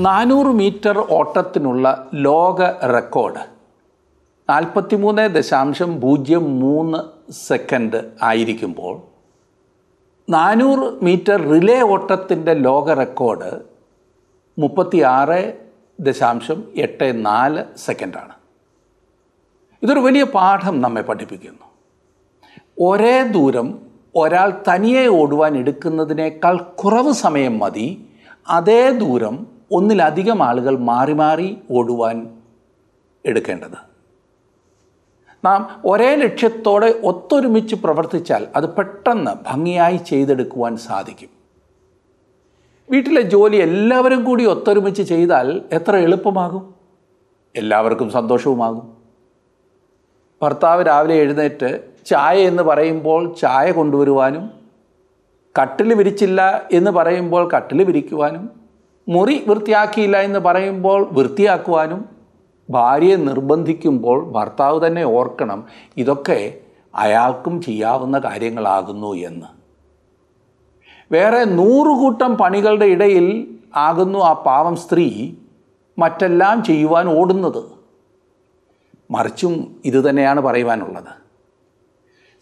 നാനൂറ് മീറ്റർ ഓട്ടത്തിനുള്ള ലോക റെക്കോർഡ്. നാൽപ്പത്തിമൂന്ന് ദശാംശം പൂജ്യം മൂന്ന് സെക്കൻഡ് ആയിരിക്കുമ്പോൾ നാനൂറ് മീറ്റർ റിലേ ഓട്ടത്തിന്റെ ലോക റെക്കോർഡ് മുപ്പത്തിയാറ് ദശാംശം എട്ട് നാല് സെക്കൻഡാണ്. ഇതൊരു വലിയ പാഠം നമ്മെ പഠിപ്പിക്കുന്നു. ഒരേ ദൂരം ഒരാൾ തനിയെ ഓടുവാൻ എടുക്കുന്നതിനേക്കാൾ കുറവ് സമയം മതി. അതേ ദൂരം ഒന്നിലധികം ആളുകൾ മാറി മാറി ഓടുവാൻ എടുക്കേണ്ടത്. നാം ഒരേ ലക്ഷ്യത്തോടെ ഒത്തൊരുമിച്ച് പ്രവർത്തിച്ചാൽ അത് പെട്ടെന്ന് ഭംഗിയായി ചെയ്തെടുക്കുവാൻ സാധിക്കും. വീട്ടിലെ ജോലി എല്ലാവരും കൂടി ഒത്തൊരുമിച്ച് ചെയ്താൽ എത്ര എളുപ്പമാകും? എല്ലാവർക്കും സന്തോഷവുമാകും. ഭർത്താവ് രാവിലെ എഴുന്നേറ്റ് ചായ എന്ന് പറയുമ്പോൾ ചായ കൊണ്ടുവരുവാനും കട്ടിൽ വിരിച്ചില്ല എന്ന് പറയുമ്പോൾ കട്ടിൽ വിരിക്കുവാനും മുറി വൃത്തിയാക്കിയില്ല എന്ന് പറയുമ്പോൾ വൃത്തിയാക്കുവാനും ഭാര്യയെ നിർബന്ധിക്കുമ്പോൾ ഭർത്താവ് തന്നെ ഓർക്കണം ഇതൊക്കെ അയാൾക്കും ചെയ്യാവുന്ന കാര്യങ്ങളാകുന്നു എന്ന്. വേറെ നൂറുകൂട്ടം പണികളുടെ ഇടയിൽ ആകുന്നു ആ പാവം സ്ത്രീ മറ്റെല്ലാം ചെയ്യുവാൻ ഓടുന്നത്. മറിച്ചും ഇതുതന്നെയാണ് പറയുവാനുള്ളത്.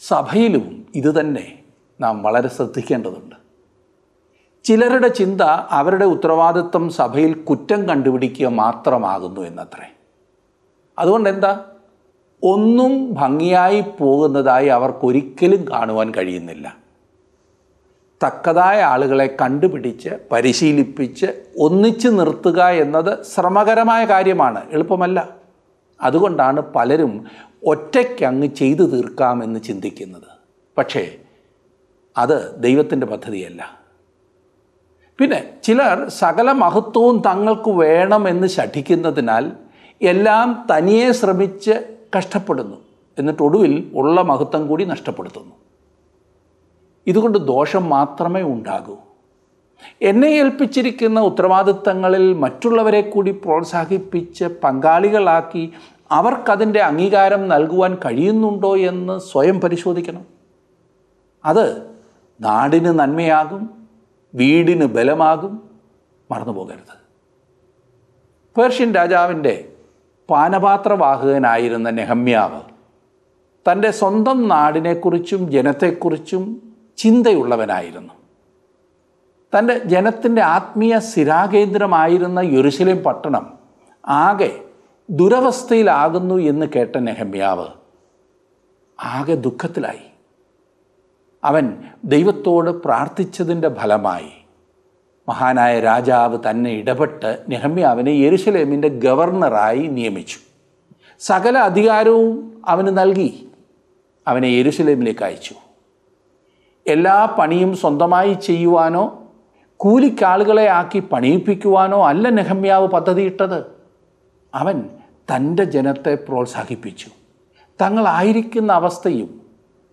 സഭയിലും ഇതുതന്നെ നാം വളരെ ശ്രദ്ധിക്കേണ്ടതുണ്ട്. ചിലരുടെ ചിന്ത അവരുടെ ഉത്തരവാദിത്വം സഭയിൽ കുറ്റം കണ്ടുപിടിക്കുക മാത്രമാകുന്നു എന്നത്രേ. അതുകൊണ്ട് എന്താ ഒന്നും ഭംഗിയായി പോകുന്നതായി അവർക്കൊരിക്കലും കാണുവാൻ കഴിയുന്നില്ല. തക്കതായ ആളുകളെ കണ്ടുപിടിച്ച് പരിശീലിപ്പിച്ച് ഒന്നിച്ചു നിർത്തുക എന്നത് ശ്രമകരമായ കാര്യമാണ് എളുപ്പമല്ല. അതുകൊണ്ടാണ് പലരും ഒറ്റയ്ക്കങ്ങ് ചെയ്തു തീർക്കാമെന്ന് ചിന്തിക്കുന്നത്. പക്ഷേ അത് ദൈവത്തിന്റെ പദ്ധതിയല്ല. പിന്നെ ചിലർ സകല മഹത്വവും തങ്ങൾക്ക് വേണമെന്ന് ശഠിക്കുന്നതിനാൽ എല്ലാം തനിയെ ശ്രമിച്ച് കഷ്ടപ്പെടുന്നു. എന്നിട്ട് ഒടുവിൽ ഉള്ള മഹത്വം കൂടി നഷ്ടപ്പെടുത്തുന്നു. ഇതുകൊണ്ട് ദോഷം മാത്രമേ ഉണ്ടാകൂ. എന്നെ ഏൽപ്പിച്ചിരിക്കുന്ന ഉത്തരവാദിത്തങ്ങളിൽ മറ്റുള്ളവരെ കൂടി പ്രോത്സാഹിപ്പിച്ച് പങ്കാളികളാക്കി അവർക്കതിന്റെ അംഗീകാരം നൽകുവാൻ കഴിയുന്നുണ്ടോ എന്ന് സ്വയം പരിശോധിക്കണം. അത് നാടിന് നന്മയാകും വീടിന് ബലമാകും മറന്നു പോകരുത് പേർഷ്യൻ രാജാവിന്റെ പാനപാത്രവാഹകനായിരുന്ന നെഹമ്യാവ് തന്റെ സ്വന്തം നാടിനെക്കുറിച്ചും ജനത്തെക്കുറിച്ചും ചിന്തയുള്ളവനായിരുന്നു. തന്റെ ജനത്തിന്റെ ആത്മീയ സ്ഥിരാകേന്ദ്രമായിരുന്ന യെരുശലേം പട്ടണം ആകെ ദുരവസ്ഥയിലാകുന്നു എന്ന് കേട്ട നെഹമ്യാവ് ആകെ ദുഃഖത്തിലായി. അവൻ ദൈവത്തോട് പ്രാർത്ഥിച്ചതിന്റെ ഫലമായി മഹാനായ രാജാവ് തന്നെ ഇടപെട്ട് നെഹമ്യാവിനെ യെരുഷലേമിന്റെ ഗവർണറായി നിയമിച്ചു. സകല അധികാരവും അവന് നൽകി. അവനെ യെരുഷലേമിലേക്ക് അയച്ചു. എല്ലാ പണിയും സ്വന്തമായി ചെയ്യുവാനോ കൂലിക്കാളുകളെ ആക്കി പണിയിപ്പിക്കുവാനോ അല്ല നെഹമ്യാവ് പദ്ധതിയിട്ടത്. അവൻ തന്റെ ജനത്തെ പ്രോത്സാഹിപ്പിച്ചു. തങ്ങളായിരിക്കുന്ന അവസ്ഥയും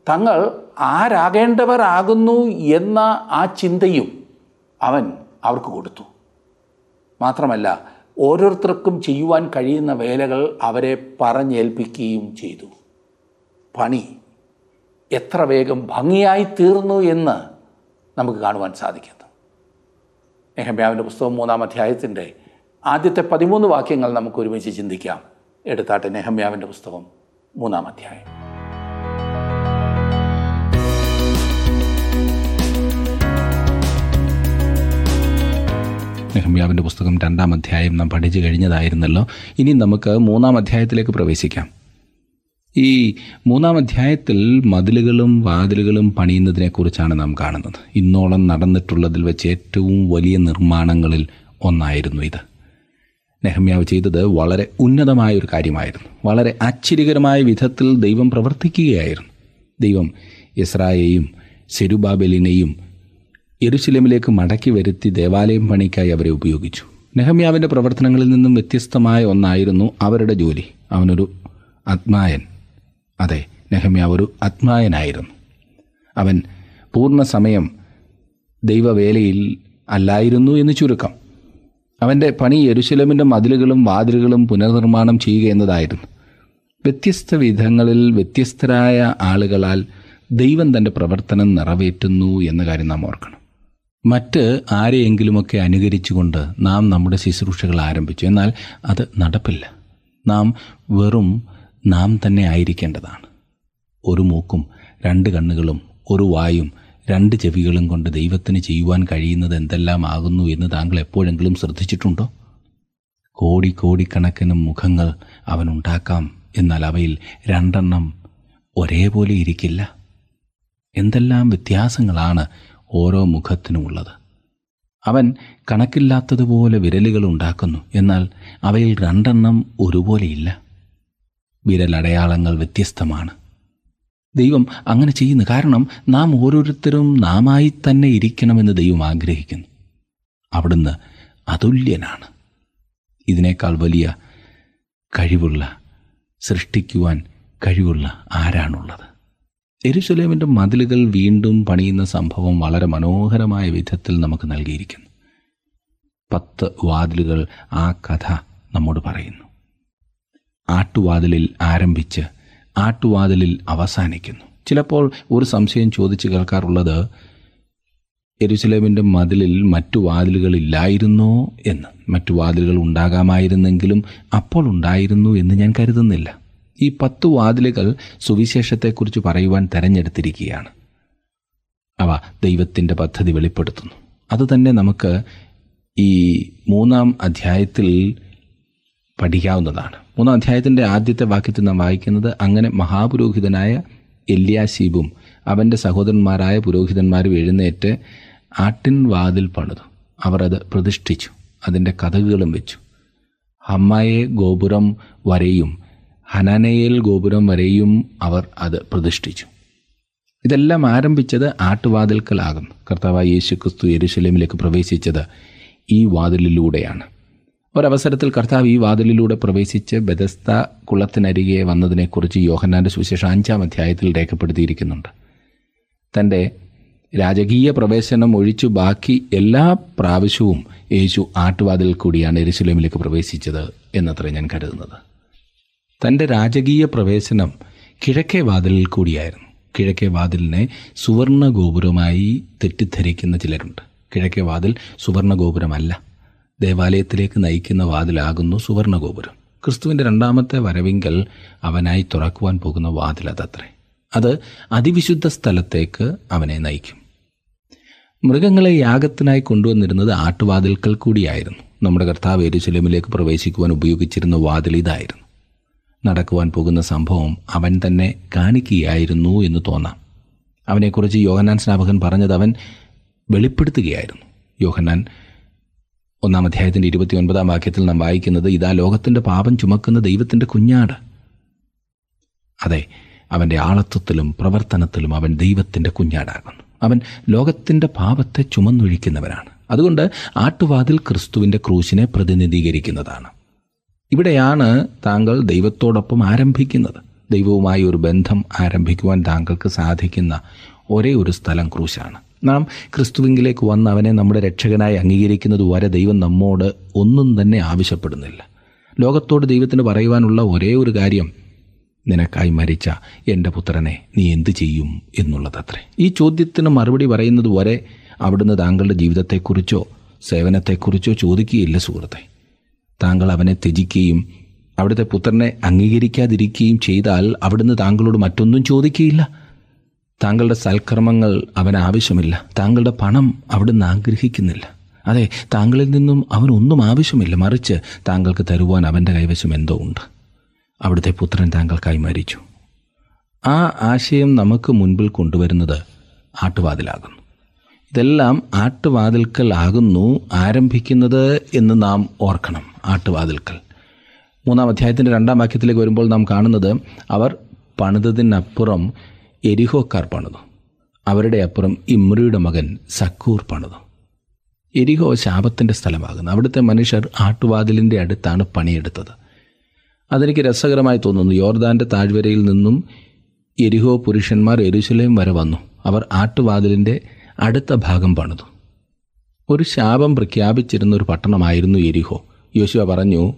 തങ്ങൾ ആരാകേണ്ടവരാകുന്നു എന്ന ആ ചിന്തയും അവൻ അവർക്ക് കൊടുത്തു. മാത്രമല്ല ഓരോരുത്തർക്കും ചെയ്യുവാൻ കഴിയുന്ന വേലകൾ അവരെ പറഞ്ഞേൽപ്പിക്കുകയും ചെയ്തു. പണി എത്ര വേഗം ഭംഗിയായി തീർന്നു എന്ന് നമുക്ക് കാണുവാൻ സാധിക്കുന്നു. നെഹമ്യാവിന്റെ പുസ്തകം മൂന്നാം അധ്യായത്തിന്റെ ആദ്യത്തെ പതിമൂന്ന് വാക്യങ്ങൾ നമുക്ക് ഒരുമിച്ച് ചിന്തിക്കാം. എടുത്താട്ടെ നെഹമ്യാവിന്റെ പുസ്തകം മൂന്നാം അധ്യായം. നെഹമ്യാവിന്റെ പുസ്തകം രണ്ടാം അധ്യായം നാം പഠിച്ചു കഴിഞ്ഞതായിരുന്നല്ലോ. ഇനി നമുക്ക് മൂന്നാം അധ്യായത്തിലേക്ക് പ്രവേശിക്കാം. ഈ മൂന്നാം അധ്യായത്തിൽ മതിലുകളും വാതിലുകളും പണിയുന്നതിനെക്കുറിച്ചാണ് നാം കാണുന്നത്. ഇന്നോളം നടന്നിട്ടുള്ളതിൽ വെച്ച് ഏറ്റവും വലിയ നിർമ്മാണങ്ങളിൽ ഒന്നായിരുന്നു ഇത്. നെഹമ്യാവ് ചെയ്തത് വളരെ ഉന്നതമായ ഒരു കാര്യമായിരുന്നു. വളരെ ആശ്ചര്യകരമായ വിധത്തിൽ ദൈവം പ്രവർത്തിക്കുകയായിരുന്നു. ദൈവം ഇസ്രായേയും സെരുബാബെലിനെയും യെരുശലേമിലേക്ക് മടക്കി വരുത്തി ദേവാലയം പണിക്കായി അവരെ ഉപയോഗിച്ചു. നെഹമ്യാവിന്റെ പ്രവർത്തനങ്ങളിൽ നിന്നും വ്യത്യസ്തമായ ഒന്നായിരുന്നു അവരുടെ ജോലി. അവനൊരു ആത്മായൻ. അതെ നെഹമ്യാവ് ഒരു ആത്മായനായിരുന്നു. അവൻ പൂർണ സമയം ദൈവവേലയിൽ അല്ലായിരുന്നു എന്ന് ചുരുക്കം. അവന്റെ പണി യെരുശലമിന്റെ മതിലുകളും വാതിലുകളും പുനർനിർമ്മാണം ചെയ്യുക എന്നതായിരുന്നു. വ്യത്യസ്ത വിധങ്ങളിൽ വ്യത്യസ്തരായ ആളുകളാൽ ദൈവം തന്റെ പ്രവർത്തനം നിറവേറ്റുന്നു എന്ന കാര്യം നാം ഓർക്കണം. മറ്റ് ആരെയെങ്കിലുമൊക്കെ അനുകരിച്ചുകൊണ്ട് നാം നമ്മുടെ ശുശ്രൂഷകൾ ആരംഭിച്ചു. എന്നാൽ അത് നടപ്പില്ല. നാം വെറും നാം തന്നെ ആയിരിക്കേണ്ടതാണ്. ഒരു മൂക്കും രണ്ട് കണ്ണുകളും ഒരു വായും രണ്ട് ചെവികളും കൊണ്ട് ദൈവത്തിന് ചെയ്യുവാൻ കഴിയുന്നത് എന്തെല്ലാം ആകുന്നു എന്ന് താങ്കൾ എപ്പോഴെങ്കിലും ശ്രദ്ധിച്ചിട്ടുണ്ടോ? കോടി കോടിക്കണക്കിന് മുഖങ്ങൾ അവനുണ്ടാക്കാം എന്നാൽ അവയിൽ രണ്ടെണ്ണം ഒരേപോലെ ഇരിക്കില്ല. എന്തെല്ലാം വ്യത്യാസങ്ങളാണ് ഓരോ മുഖത്തിനുമുള്ളത് അവൻ കണക്കില്ലാത്തതുപോലെ വിരലുകൾ ഉണ്ടാക്കുന്നു. എന്നാൽ അവയിൽ രണ്ടെണ്ണം ഒരുപോലെയില്ല വിരലടയാളങ്ങൾ വ്യത്യസ്തമാണ്. ദൈവം അങ്ങനെ ചെയ്യുന്നു. കാരണം നാം ഓരോരുത്തരും നാമായി തന്നെ ഇരിക്കണമെന്ന് ദൈവം ആഗ്രഹിക്കുന്നു. അവിടുന്ന് അതുല്യനാണ്. ഇതിനേക്കാൾ വലിയ കഴിവുള്ള സൃഷ്ടിക്കുവാൻ കഴിവുള്ള ആരാണുള്ളത്? എരുസലേമിന്റെ മതിലുകൾ വീണ്ടും പണിയുന്ന സംഭവം വളരെ മനോഹരമായ വിധത്തിൽ നമുക്ക് നൽകിയിരിക്കുന്നു. പത്ത് വാതിലുകൾ ആ കഥ നമ്മോട് പറയുന്നു. ആട്ടുവാതിലിൽ ആരംഭിച്ച് ആട്ടുവാതിലിൽ അവസാനിക്കുന്നു. ചിലപ്പോൾ ഒരു സംശയം ചോദിച്ച് കേൾക്കാറുള്ളത് എരുസലേമിന്റെ മതിലിൽ മറ്റു വാതിലുകളില്ലായിരുന്നോ എന്ന്. മറ്റു വാതിലുകൾ ഉണ്ടാകാമായിരുന്നെങ്കിലും അപ്പോൾ ഉണ്ടായിരുന്നു എന്ന് ഞാൻ കരുതുന്നില്ല. ഈ പത്തു വാതിലുകൾ സുവിശേഷത്തെക്കുറിച്ച് പറയുവാൻ തെരഞ്ഞെടുത്തിരിക്കുകയാണ്. അവ ദൈവത്തിന്റെ പദ്ധതി വെളിപ്പെടുത്തുന്നു. അതുതന്നെ നമുക്ക് ഈ മൂന്നാം അധ്യായത്തിൽ പഠിക്കാവുന്നതാണ്. മൂന്നാം അധ്യായത്തിന്റെ ആദ്യത്തെ വാക്യത്തിൽ നാം വായിക്കുന്നത് അങ്ങനെ മഹാപുരോഹിതനായ എല്യാശീബും അവന്റെ സഹോദരന്മാരായ പുരോഹിതന്മാരും എഴുന്നേറ്റ് ആട്ടിൻ വാതിൽ പണിതു. അവർ അത് പ്രതിഷ്ഠിച്ചു. അതിന്റെ കഥകുകളും വെച്ചു. അമ്മയെ ഗോപുരം വരെയും ഹനാനയേൽ ഗോപുരം വരെയും അവർ അത് പ്രതിഷ്ഠിച്ചു. ഇതെല്ലാം ആരംഭിച്ചത് ആട്ടുവാതിൽക്കലാകുന്നു. കർത്താവായ യേശു ക്രിസ്തു യരുശലേമിലേക്ക് പ്രവേശിച്ചത് ഈ വാതിലിലൂടെയാണ്. ഒരവസരത്തിൽ കർത്താവ് ഈ വാതിലിലൂടെ പ്രവേശിച്ച് ബദസ്ത കുളത്തിനരികെ വന്നതിനെക്കുറിച്ച് യോഹന്നാന്റെ സുവിശേഷം അഞ്ചാം അധ്യായത്തിൽ രേഖപ്പെടുത്തിയിരിക്കുന്നുണ്ട്. തന്റെ രാജകീയ പ്രവേശനം ഒഴിച്ചു ബാക്കി എല്ലാ പ്രാവശ്യവും യേശു ആട്ടുവാതിൽ കൂടിയാണ് എരുസലേമിലേക്ക് പ്രവേശിച്ചത് എന്നത്ര ഞാൻ കരുതുന്നത്. തന്റെ രാജകീയ പ്രവേശനം കിഴക്കേ വാതിലിൽ കൂടിയായിരുന്നു. കിഴക്കേ വാതിലിനെ സുവർണ ഗോപുരമായി തെറ്റിദ്ധരിക്കുന്ന ചിലരുണ്ട്. കിഴക്കേ വാതിൽ സുവർണ ഗോപുരമല്ല ദേവാലയത്തിലേക്ക് നയിക്കുന്ന വാതിലാകുന്നു സുവർണ ഗോപുരം ക്രിസ്തുവിന്റെ രണ്ടാമത്തെ വരവിങ്കൽ അവനായി തുറക്കുവാൻ പോകുന്ന വാതിൽ അതത്രേ. അത് അതിവിശുദ്ധ സ്ഥലത്തേക്ക് അവനെ നയിക്കും. മൃഗങ്ങളെ യാഗത്തിനായി കൊണ്ടുവന്നിരുന്നത് ആട്ടുവാതിൽക്കൽ കൂടിയായിരുന്നു. നമ്മുടെ കർത്താവ് എരുശലേമിലേക്ക് പ്രവേശിക്കുവാൻ ഉപയോഗിച്ചിരുന്ന വാതിൽ ഇതായിരുന്നു. നടക്കുവാൻ പോകുന്ന സംഭവം അവൻ തന്നെ കാണിക്കുകയായിരുന്നു എന്ന് തോന്നാം. അവനെക്കുറിച്ച് യോഹന്നാൻ സ്നാപകൻ പറഞ്ഞത് അവൻ വെളിപ്പെടുത്തുകയായിരുന്നു. യോഹന്നാൻ ഒന്നാം അധ്യായത്തിന്റെ ഇരുപത്തി ഒൻപതാം വാക്യത്തിൽ നാം വായിക്കുന്നത് ഇതാ ലോകത്തിന്റെ പാപം ചുമക്കുന്ന ദൈവത്തിന്റെ കുഞ്ഞാട്. അതെ അവന്റെ ആളത്വത്തിലും പ്രവർത്തനത്തിലും അവൻ ദൈവത്തിന്റെ കുഞ്ഞാടാകുന്നു. അവൻ ലോകത്തിന്റെ പാപത്തെ ചുമന്നൊഴിക്കുന്നവനാണ്. അതുകൊണ്ട് ആട്ടുവാതിൽ ക്രിസ്തുവിന്റെ ക്രൂശിനെ പ്രതിനിധീകരിക്കുന്നതാണ്. ഇവിടെയാണ് താങ്കൾ ദൈവത്തോടൊപ്പം ആരംഭിക്കുന്നത്. ദൈവവുമായി ഒരു ബന്ധം ആരംഭിക്കുവാൻ താങ്കൾക്ക് സാധിക്കുന്ന ഒരേ ഒരു സ്ഥലം ക്രൂശാണ്. നാം ക്രിസ്തുവിങ്കിലേക്ക് വന്ന് അവനെ നമ്മുടെ രക്ഷകനായി അംഗീകരിക്കുന്നത് വരെ ദൈവം നമ്മോട് ഒന്നും തന്നെ ആവശ്യപ്പെടുന്നില്ല. ലോകത്തോട് ദൈവത്തിന് പറയുവാനുള്ള ഒരേ ഒരു കാര്യം നിനക്കായി മരിച്ച എന്റെ പുത്രനെ നീ എന്തു ചെയ്യും? എന്നുള്ളതത്രേ. ഈ ചോദ്യത്തിന് മറുപടി പറയുന്നത് വരെ അവിടുന്ന് താങ്കളുടെ ജീവിതത്തെക്കുറിച്ചോ സേവനത്തെക്കുറിച്ചോ ചോദിക്കുകയില്ല സുഹൃത്തെ. താങ്കൾ അവനെ ത്യജിക്കുകയും അവിടുത്തെ പുത്രനെ അംഗീകരിക്കാതിരിക്കുകയും ചെയ്താൽ അവിടുന്ന് താങ്കളോട് മറ്റൊന്നും ചോദിക്കുകയില്ല. താങ്കളുടെ സൽക്കർമ്മങ്ങൾ അവന് ആവശ്യമില്ല. താങ്കളുടെ പണം അവിടുന്ന് ആഗ്രഹിക്കുന്നില്ല. അതെ താങ്കളിൽ നിന്നും അവനൊന്നും ആവശ്യമില്ല. മറിച്ച് താങ്കൾക്ക് തരുവാൻ അവന്റെ കൈവശം എന്തോ ഉണ്ട്. അവിടുത്തെ പുത്രൻ താങ്കൾക്കായി മരിച്ചു. ആ ആശയം നമുക്ക് മുൻപിൽ കൊണ്ടുവരുന്നത് ആട്ടുവാതിലാകുന്നു. ഇതെല്ലാം ആട്ടുവാതിൽക്കൽ ആകുന്നു ആരംഭിക്കുന്നത് എന്ന് നാം ഓർക്കണം. ആട്ടുവാതിൽക്കൽ. മൂന്നാം അധ്യായത്തിന്റെ രണ്ടാം വാക്യത്തിലേക്ക് വരുമ്പോൾ നാം കാണുന്നത് അവർ പണിതതിനപ്പുറം എരിഹോക്കാർ പണിതു. അവരുടെ അപ്പുറം ഇമ്രിയുടെ മകൻ സക്കൂർ പണിതു. എരിഹോ ശാപത്തിന്റെ സ്ഥലമാകുന്നു. അവിടുത്തെ മനുഷ്യർ ആട്ടുവാതിലിന്റെ അടുത്താണ് പണിയെടുത്തത്. അതെനിക്ക് രസകരമായി തോന്നുന്നു. യോർദാന്റെ താഴ്വരയിൽ നിന്നും എരിഹോ പുരുഷന്മാർ എരുശലേം വരെ വന്നു. അവർ ആട്ടുവാതിലിന്റെ അടുത്ത ഭാഗം പണിതു. ഒരു ശാപം പ്രഖ്യാപിച്ചിരുന്ന ഒരു പട്ടണമായിരുന്നു എരിഹോ. യോശുവ പറഞ്ഞു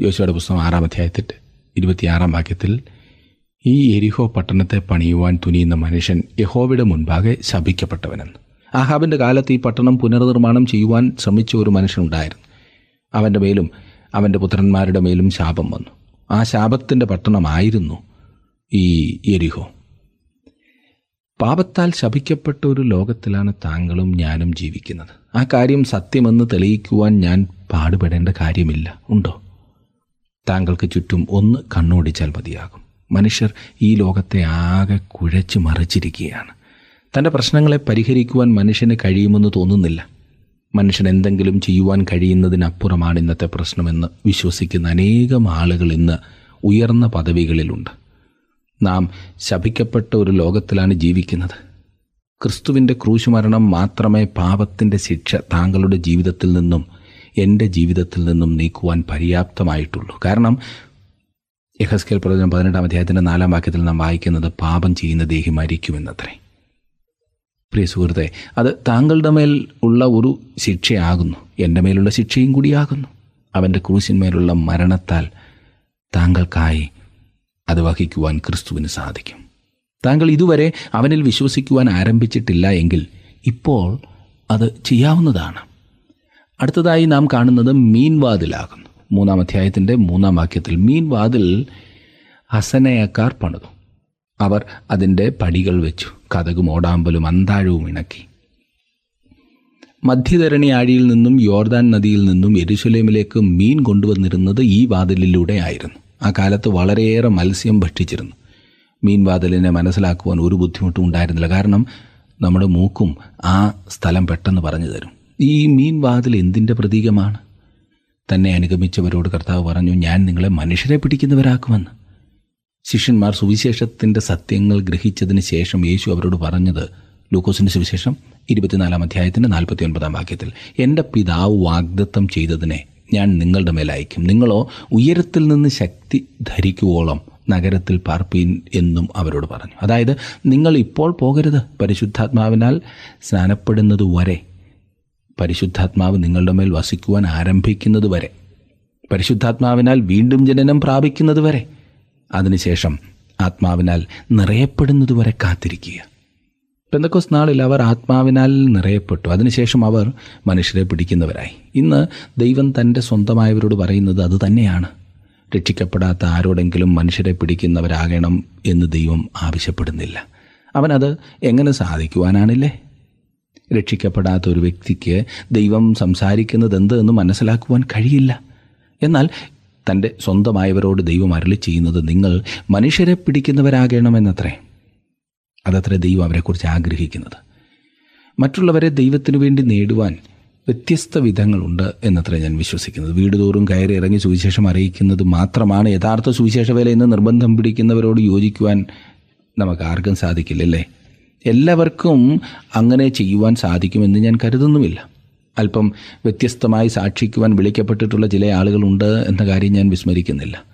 യോശുവയുടെ പുസ്തകം ആറാം അധ്യായത്തിൽ ഇരുപത്തിയാറാം വാക്യത്തിൽ ഈ എരിഹോ പട്ടണത്തെ പണിയുവാൻ തുനിയുന്ന മനുഷ്യൻ യഹോവയുടെ മുൻപാകെ ശപിക്കപ്പെട്ടവനെന്ന്. ആഹാബിന്റെ കാലത്ത് ഈ പട്ടണം പുനർനിർമ്മാണം ചെയ്യുവാൻ ശ്രമിച്ച ഒരു മനുഷ്യനുണ്ടായിരുന്നു. അവന്റെ മേലും അവന്റെ പുത്രന്മാരുടെ മേലും ശാപം വന്നു. ആ ശാപത്തിന്റെ പട്ടണമായിരുന്നു ഈ എരിഹോ. പാപത്താൽ ശപിക്കപ്പെട്ട ഒരു ലോകത്തിലാണ് താങ്കളും ഞാനും ജീവിക്കുന്നത്. ആ കാര്യം സത്യമെന്ന് തെളിയിക്കുവാൻ ഞാൻ പാടുപെടേണ്ട കാര്യമില്ല. ഉണ്ടോ? താങ്കൾക്ക് ചുറ്റും ഒന്ന് കണ്ണോടിച്ചാൽ മതിയാകും. മനുഷ്യർ ഈ ലോകത്തെ ആകെ കുഴച്ചു മറിച്ചിരിക്കുകയാണ്. തന്റെ പ്രശ്നങ്ങളെ പരിഹരിക്കുവാൻ മനുഷ്യന് കഴിയുമെന്ന് തോന്നുന്നില്ല. മനുഷ്യൻ എന്തെങ്കിലും ചെയ്യുവാൻ കഴിയുന്നതിനപ്പുറമാണ് ഇന്നത്തെ പ്രശ്നമെന്ന് വിശ്വസിക്കുന്ന അനേകം ആളുകൾ ഇന്ന് ഉയർന്ന പദവികളിലുണ്ട്. നാം ശപിക്കപ്പെട്ട ഒരു ലോകത്തിലാണ് ജീവിക്കുന്നത്. ക്രിസ്തുവിന്റെ ക്രൂശുമരണം മാത്രമേ പാപത്തിന്റെ ശിക്ഷ താങ്കളുടെ ജീവിതത്തിൽ നിന്നും എന്റെ ജീവിതത്തിൽ നിന്നും നീക്കുവാൻ പര്യാപ്തമായിട്ടുള്ളൂ. കാരണം യഹസ്കേൽ പ്രവചനം പതിനെട്ടാം അധ്യായത്തിന്റെ നാലാം വാക്യത്തിൽ നാം വായിക്കുന്നത് പാപം ചെയ്യുന്ന ദേഹി മരിക്കുമെന്നത്രേ. പ്രിയ സുഹൃത്തെ അത് താങ്കളുടെ മേൽ ഉള്ള ഒരു ശിക്ഷയാകുന്നു. എന്റെ മേലുള്ള ശിക്ഷയും കൂടിയാകുന്നു. അവന്റെ ക്രൂശിന്മേലുള്ള മരണത്താൽ താങ്കൾക്കായി അത് വഹിക്കുവാൻ ക്രിസ്തുവിന് സാധിക്കും. താങ്കൾ ഇതുവരെ അവനിൽ വിശ്വസിക്കുവാൻ ആരംഭിച്ചിട്ടില്ല എങ്കിൽ ഇപ്പോൾ അത് ചെയ്യാവുന്നതാണ്. അടുത്തതായി നാം കാണുന്നത് മീൻവാതിലാകുന്നു. മൂന്നാം അധ്യായത്തിന്റെ മൂന്നാം വാക്യത്തിൽ മീൻവാതിൽ ഹസനയക്കാർ പണിതു. അവർ അതിന്റെ പടികൾ വെച്ചു കഥകും ഓടാമ്പലും അന്താഴവും ഇണക്കി. മധ്യധരണി ആഴിയിൽ നിന്നും യോർദാൻ നദിയിൽ നിന്നും എരുശലേമിലേക്ക് മീൻ കൊണ്ടുവന്നിരുന്നത് ഈ വാതിലിലൂടെ ആയിരുന്നു. ആ കാലത്ത് വളരെയേറെ മത്സ്യം ഭക്ഷിച്ചിരുന്നു. മീൻ വാതിലിനെ മനസ്സിലാക്കുവാൻ ഒരു ബുദ്ധിമുട്ടും ഉണ്ടായിരുന്നില്ല. കാരണം നമ്മുടെ മൂക്കും ആ സ്ഥലം പെട്ടെന്ന് പറഞ്ഞു തരും. ഈ മീൻവാതിൽ എന്തിന്റെ പ്രതീകമാണ്? തന്നെ അനുഗമിച്ചവരോട് കർത്താവ് പറഞ്ഞു ഞാൻ നിങ്ങളെ മനുഷ്യരെ പിടിക്കുന്നവരാക്കുമെന്ന്. ശിഷ്യന്മാർ സുവിശേഷത്തിന്റെ സത്യങ്ങൾ ഗ്രഹിച്ചതിന് ശേഷം യേശു അവരോട് പറഞ്ഞത് ലൂക്കോസിന്റെ സുവിശേഷം ഇരുപത്തിനാലാം അധ്യായത്തിന്റെ നാൽപ്പത്തി ഒൻപതാം വാക്യത്തിൽ എന്റെ പിതാവ് വാഗ്ദത്തം ചെയ്തതിനെ ഞാൻ നിങ്ങളുടെ മേൽ അയക്കും നിങ്ങളോ ഉയരത്തിൽ നിന്ന് ശക്തി ധരിക്കുവോളം നഗരത്തിൽ പാർപ്പീൻ എന്നും അവരോട് പറഞ്ഞു. അതായത് നിങ്ങൾ ഇപ്പോൾ പോകരുത്. പരിശുദ്ധാത്മാവിനാൽ സ്നാനപ്പെടുന്നത് വരെ പരിശുദ്ധാത്മാവ് നിങ്ങളുടെ മേൽ വസിക്കുവാൻ ആരംഭിക്കുന്നത് വരെ. പരിശുദ്ധാത്മാവിനാൽ വീണ്ടും ജനനം പ്രാപിക്കുന്നത് വരെ. അതിനുശേഷം ആത്മാവിനാൽ നിറയപ്പെടുന്നതുവരെ കാത്തിരിക്കുക. പെന്തക്കോസ് നാളിൽ അവർ ആത്മാവിനാൽ നിറയപ്പെട്ടു. അതിനുശേഷം അവർ മനുഷ്യരെ പിടിക്കുന്നവരായി. ഇന്ന് ദൈവം തന്റെ സ്വന്തമായവരോട് പറയുന്നത് അത് തന്നെയാണ്. രക്ഷിക്കപ്പെടാത്ത ആരോടെങ്കിലും മനുഷ്യരെ പിടിക്കുന്നവരാകണം എന്ന് ദൈവം ആവശ്യപ്പെടുന്നില്ല. അവനത് എങ്ങനെ സാധിക്കുവാനാണില്ലേ? രക്ഷിക്കപ്പെടാത്ത ഒരു വ്യക്തിക്ക് ദൈവം സംസാരിക്കുന്നത് എന്ത് എന്ന് മനസ്സിലാക്കുവാൻ കഴിയില്ല. എന്നാൽ തന്റെ സ്വന്തമായവരോട് ദൈവം അരളി ചെയ്യുന്നത് നിങ്ങൾ മനുഷ്യരെ പിടിക്കുന്നവരാകണമെന്നത്രേ. അതത്രേ ദൈവം അവരെക്കുറിച്ച് ആഗ്രഹിക്കുന്നത്. മറ്റുള്ളവരെ ദൈവത്തിനു വേണ്ടി നേടുവാൻ വ്യത്യസ്ത വിധങ്ങളുണ്ട് എന്നത്ര ഞാൻ വിശ്വസിക്കുന്നത്. വീട് തോറും കയറി ഇറങ്ങി സുവിശേഷം അറിയിക്കുന്നത് മാത്രമാണ് യഥാർത്ഥ സുവിശേഷ വേല എന്ന് നിർബന്ധം പിടിക്കുന്നവരോട് യോജിക്കുവാൻ നമുക്ക് ആർക്കും സാധിക്കില്ലല്ലേ? എല്ലാവർക്കും അങ്ങനെ ചെയ്യുവാൻ സാധിക്കുമെന്ന് ഞാൻ കരുതുന്നുമില്ല. അല്പം വ്യത്യസ്തമായി സാക്ഷിക്കുവാൻ വിളിക്കപ്പെട്ടിട്ടുള്ള ചില ആളുകളുണ്ട് എന്ന കാര്യം ഞാൻ വിസ്മരിക്കുന്നില്ല.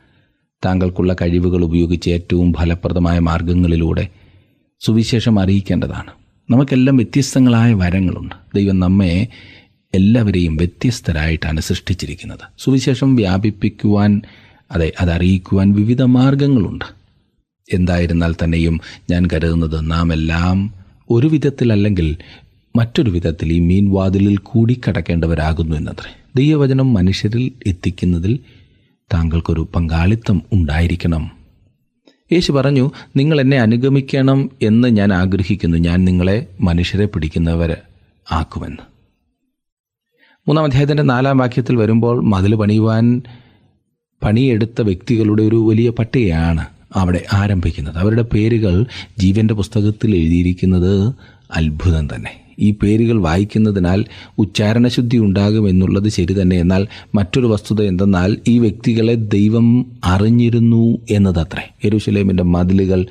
താങ്കൾക്കുള്ള കഴിവുകൾ ഉപയോഗിച്ച് ഏറ്റവും ഫലപ്രദമായ മാർഗങ്ങളിലൂടെ സുവിശേഷം അറിയിക്കേണ്ടതാണ്. നമുക്കെല്ലാം വ്യത്യസ്തങ്ങളായ വരങ്ങളുണ്ട്. ദൈവം നമ്മെ എല്ലാവരെയും വ്യത്യസ്തരായിട്ടാണ് സൃഷ്ടിച്ചിരിക്കുന്നത്. സുവിശേഷം വ്യാപിപ്പിക്കുവാൻ അതെ അതറിയിക്കുവാൻ വിവിധ മാർഗങ്ങളുണ്ട് എന്തായിരുന്നാൽ തന്നെയും ഞാൻ കരുതുന്നത് നാം എല്ലാം ഒരു വിധത്തിലല്ലെങ്കിൽ മറ്റൊരു വിധത്തിൽ ഈ മീൻവാതിലിൽ കൂടി കടക്കേണ്ടവരാകുന്നു എന്നത്രേ. ദൈവവചനം മനുഷ്യരിൽ എത്തിക്കുന്നതിൽ താങ്കൾക്കൊരു പങ്കാളിത്തം ഉണ്ടായിരിക്കണം. യേശു പറഞ്ഞു നിങ്ങൾ എന്നെ അനുഗമിക്കണം എന്ന് ഞാൻ ആഗ്രഹിക്കുന്നു. ഞാൻ നിങ്ങളെ മനുഷ്യരെ പിടിക്കുന്നവർ ആക്കുമെന്ന്. മൂന്നാം അധ്യായത്തിന്റെ നാലാം വാക്യത്തിൽ വരുമ്പോൾ മതിൽ പണിയുവാൻ പണിയെടുത്ത വ്യക്തികളുടെ ഒരു വലിയ പട്ടികയാണ് അവിടെ ആരംഭിക്കുന്നത്. അവരുടെ പേരുകൾ ജീവന്റെ പുസ്തകത്തിൽ എഴുതിയിരിക്കുന്നത് അത്ഭുതം തന്നെ. ഈ പേരുകൾ വായിക്കുന്നതിനാൽ ഉച്ചാരണശുദ്ധി ഉണ്ടാകുമെന്നുള്ളത് ശരി തന്നെ. എന്നാൽ മറ്റൊരു വസ്തുത എന്തെന്നാൽ ഈ വ്യക്തികളെ ദൈവം അറിഞ്ഞിരുന്നു എന്നതത്രേ. എരുശലേമിന്റെ മതിലുകൾ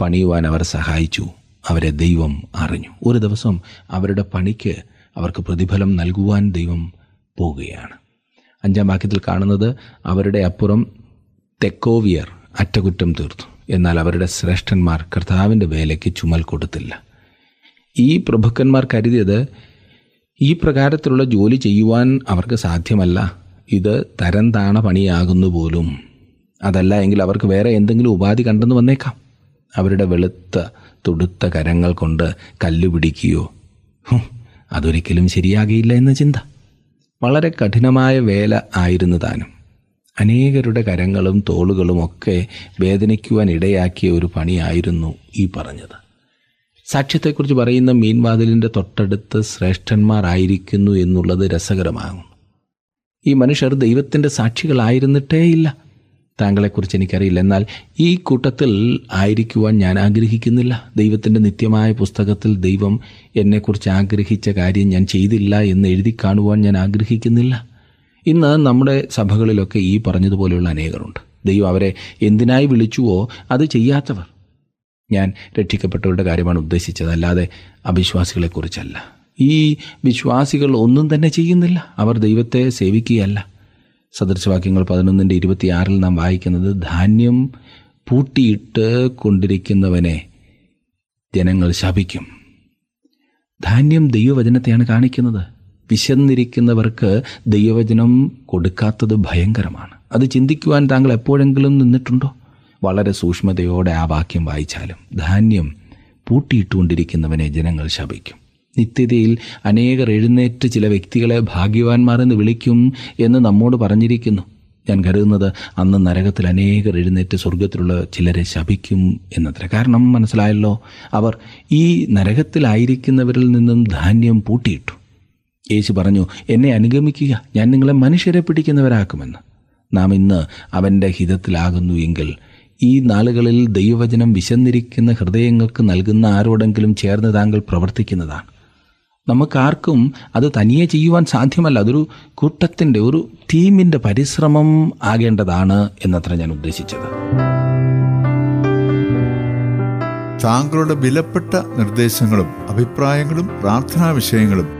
പണിയുവാൻ അവർ സഹായിച്ചു. അവരെ ദൈവം അറിഞ്ഞു. ഒരു ദിവസം അവരുടെ പണിക്ക് അവർക്ക് പ്രതിഫലം നൽകുവാൻ ദൈവം പോവുകയാണ്. അഞ്ചാം വാക്യത്തിൽ കാണുന്നത് അവരുടെ അപ്പുറം തെക്കോവിയർ അറ്റകുറ്റം തീർത്തു. എന്നാൽ അവരുടെ ശ്രേഷ്ഠന്മാർ കർത്താവിന്റെ വേലയ്ക്ക് ചുമൽ കൊടുത്തില്ല. ഈ പ്രഭുക്കന്മാർ കരുതിയത് ഈ പ്രകാരത്തിലുള്ള ജോലി ചെയ്യുവാൻ അവർക്ക് സാധ്യമല്ല. ഇത് തരം താണ പണിയാകുന്നു പോലും. അതല്ല എങ്കിൽ അവർക്ക് വേറെ എന്തെങ്കിലും ഉപാധി കണ്ടെന്ന് വന്നേക്കാം. അവരുടെ വെളുത്ത തുടുത്ത കരങ്ങൾ കൊണ്ട് കല്ല് പിടിക്കുകയോ. അതൊരിക്കലും ശരിയാകില്ല എന്ന ചിന്ത. വളരെ കഠിനമായ വേല ആയിരുന്നു താനും. അനേകരുടെ കരങ്ങളും തോളുകളും ഒക്കെ വേദനിക്കുവാൻ ഇടയാക്കിയ ഒരു പണിയായിരുന്നു ഈ പറഞ്ഞത്. സാക്ഷ്യത്തെക്കുറിച്ച് പറയുന്ന മീൻവാതിലിന്റെ തൊട്ടടുത്ത് ശ്രേഷ്ഠന്മാരായിരിക്കുന്നു എന്നുള്ളത് രസകരമാകും ഈ മനുഷ്യർ ദൈവത്തിന്റെ സാക്ഷികളായിരുന്നിട്ടേയില്ല താങ്കളെക്കുറിച്ച് എനിക്കറിയില്ല. എന്നാൽ ഈ കൂട്ടത്തിൽ ആയിരിക്കുവാൻ ഞാൻ ആഗ്രഹിക്കുന്നില്ല. ദൈവത്തിന്റെ നിത്യമായ പുസ്തകത്തിൽ ദൈവം എന്നെക്കുറിച്ച് ആഗ്രഹിച്ച കാര്യം ഞാൻ ചെയ്തില്ല എന്ന് എഴുതി കാണുവാൻ ഞാൻ ആഗ്രഹിക്കുന്നില്ല. ഇന്ന് നമ്മുടെ സഭകളിലൊക്കെ ഈ പറഞ്ഞതുപോലെയുള്ള അനേകരുണ്ട്. ദൈവം അവരെ എന്തിനായി വിളിച്ചുവോ അത് ചെയ്യാത്തവർ. ഞാൻ രക്ഷിക്കപ്പെട്ടവരുടെ കാര്യമാണ് ഉദ്ദേശിച്ചത് അല്ലാതെ അവിശ്വാസികളെക്കുറിച്ചല്ല. ഈ വിശ്വാസികൾ ഒന്നും തന്നെ ചെയ്യുന്നില്ല. അവർ ദൈവത്തെ സേവിക്കുകയല്ല. സദൃശവാക്യങ്ങൾ പതിനൊന്നിന്റെ ഇരുപത്തിയാറിൽ നാം വായിക്കുന്നത് ധാന്യം പൂട്ടിയിട്ട് കൊണ്ടിരിക്കുന്നവനെ ജനങ്ങൾ ശപിക്കും. ധാന്യം ദൈവവചനത്തെയാണ് കാണിക്കുന്നത്. വിശന്നിരിക്കുന്നവർക്ക് ദൈവവചനം കൊടുക്കാത്തത് ഭയങ്കരമാണ്. അത് ചിന്തിക്കുവാൻ താങ്കൾ എപ്പോഴെങ്കിലും നിന്നിട്ടുണ്ടോ? വളരെ സൂക്ഷ്മതയോടെ ആ വാക്യം വായിച്ചാലും ധാന്യം പൂട്ടിയിട്ടുകൊണ്ടിരിക്കുന്നവനെ ജനങ്ങൾ ശപിക്കും. നിത്യതയിൽ അനേകർ എഴുന്നേറ്റ് ചില വ്യക്തികളെ ഭാഗ്യവാന്മാരെന്ന് വിളിക്കും എന്ന് നമ്മോട് പറഞ്ഞിരിക്കുന്നു. ഞാൻ കരുതുന്നത് അന്ന് നരകത്തിൽ അനേകർ എഴുന്നേറ്റ് സ്വർഗത്തിലുള്ള ചിലരെ ശപിക്കും എന്നത്ര. കാരണം മനസ്സിലായല്ലോ അവർ ഈ നരകത്തിലായിരിക്കുന്നവരിൽ നിന്നും ധാന്യം പൂട്ടിയിട്ടു. യേശു പറഞ്ഞു എന്നെ അനുഗമിക്കുക. ഞാൻ നിങ്ങളെ മനുഷ്യരെ പിടിക്കുന്നവരാക്കുമെന്ന്. നാം ഇന്ന് അവന്റെ ഹിതത്തിലാകുന്നു എങ്കിൽ ഈ നാളുകളിൽ ദൈവവചനം വിശന്നിരിക്കുന്ന ഹൃദയങ്ങൾക്ക് നൽകുന്ന ആരോടെങ്കിലും ചേർന്ന് താങ്കൾ പ്രവർത്തിക്കുന്നതാണ്. നമുക്കാർക്കും അത് തനിയെ ചെയ്യുവാൻ സാധ്യമല്ല. അതൊരു കൂട്ടത്തിന്റെ ഒരു ടീമിന്റെ പരിശ്രമം ആകേണ്ടതാണ് എന്നത്ര ഞാൻ ഉദ്ദേശിച്ചത്. താങ്കളുടെ വിലപ്പെട്ട നിർദ്ദേശങ്ങളും അഭിപ്രായങ്ങളും പ്രാർത്ഥനാ വിഷയങ്ങളും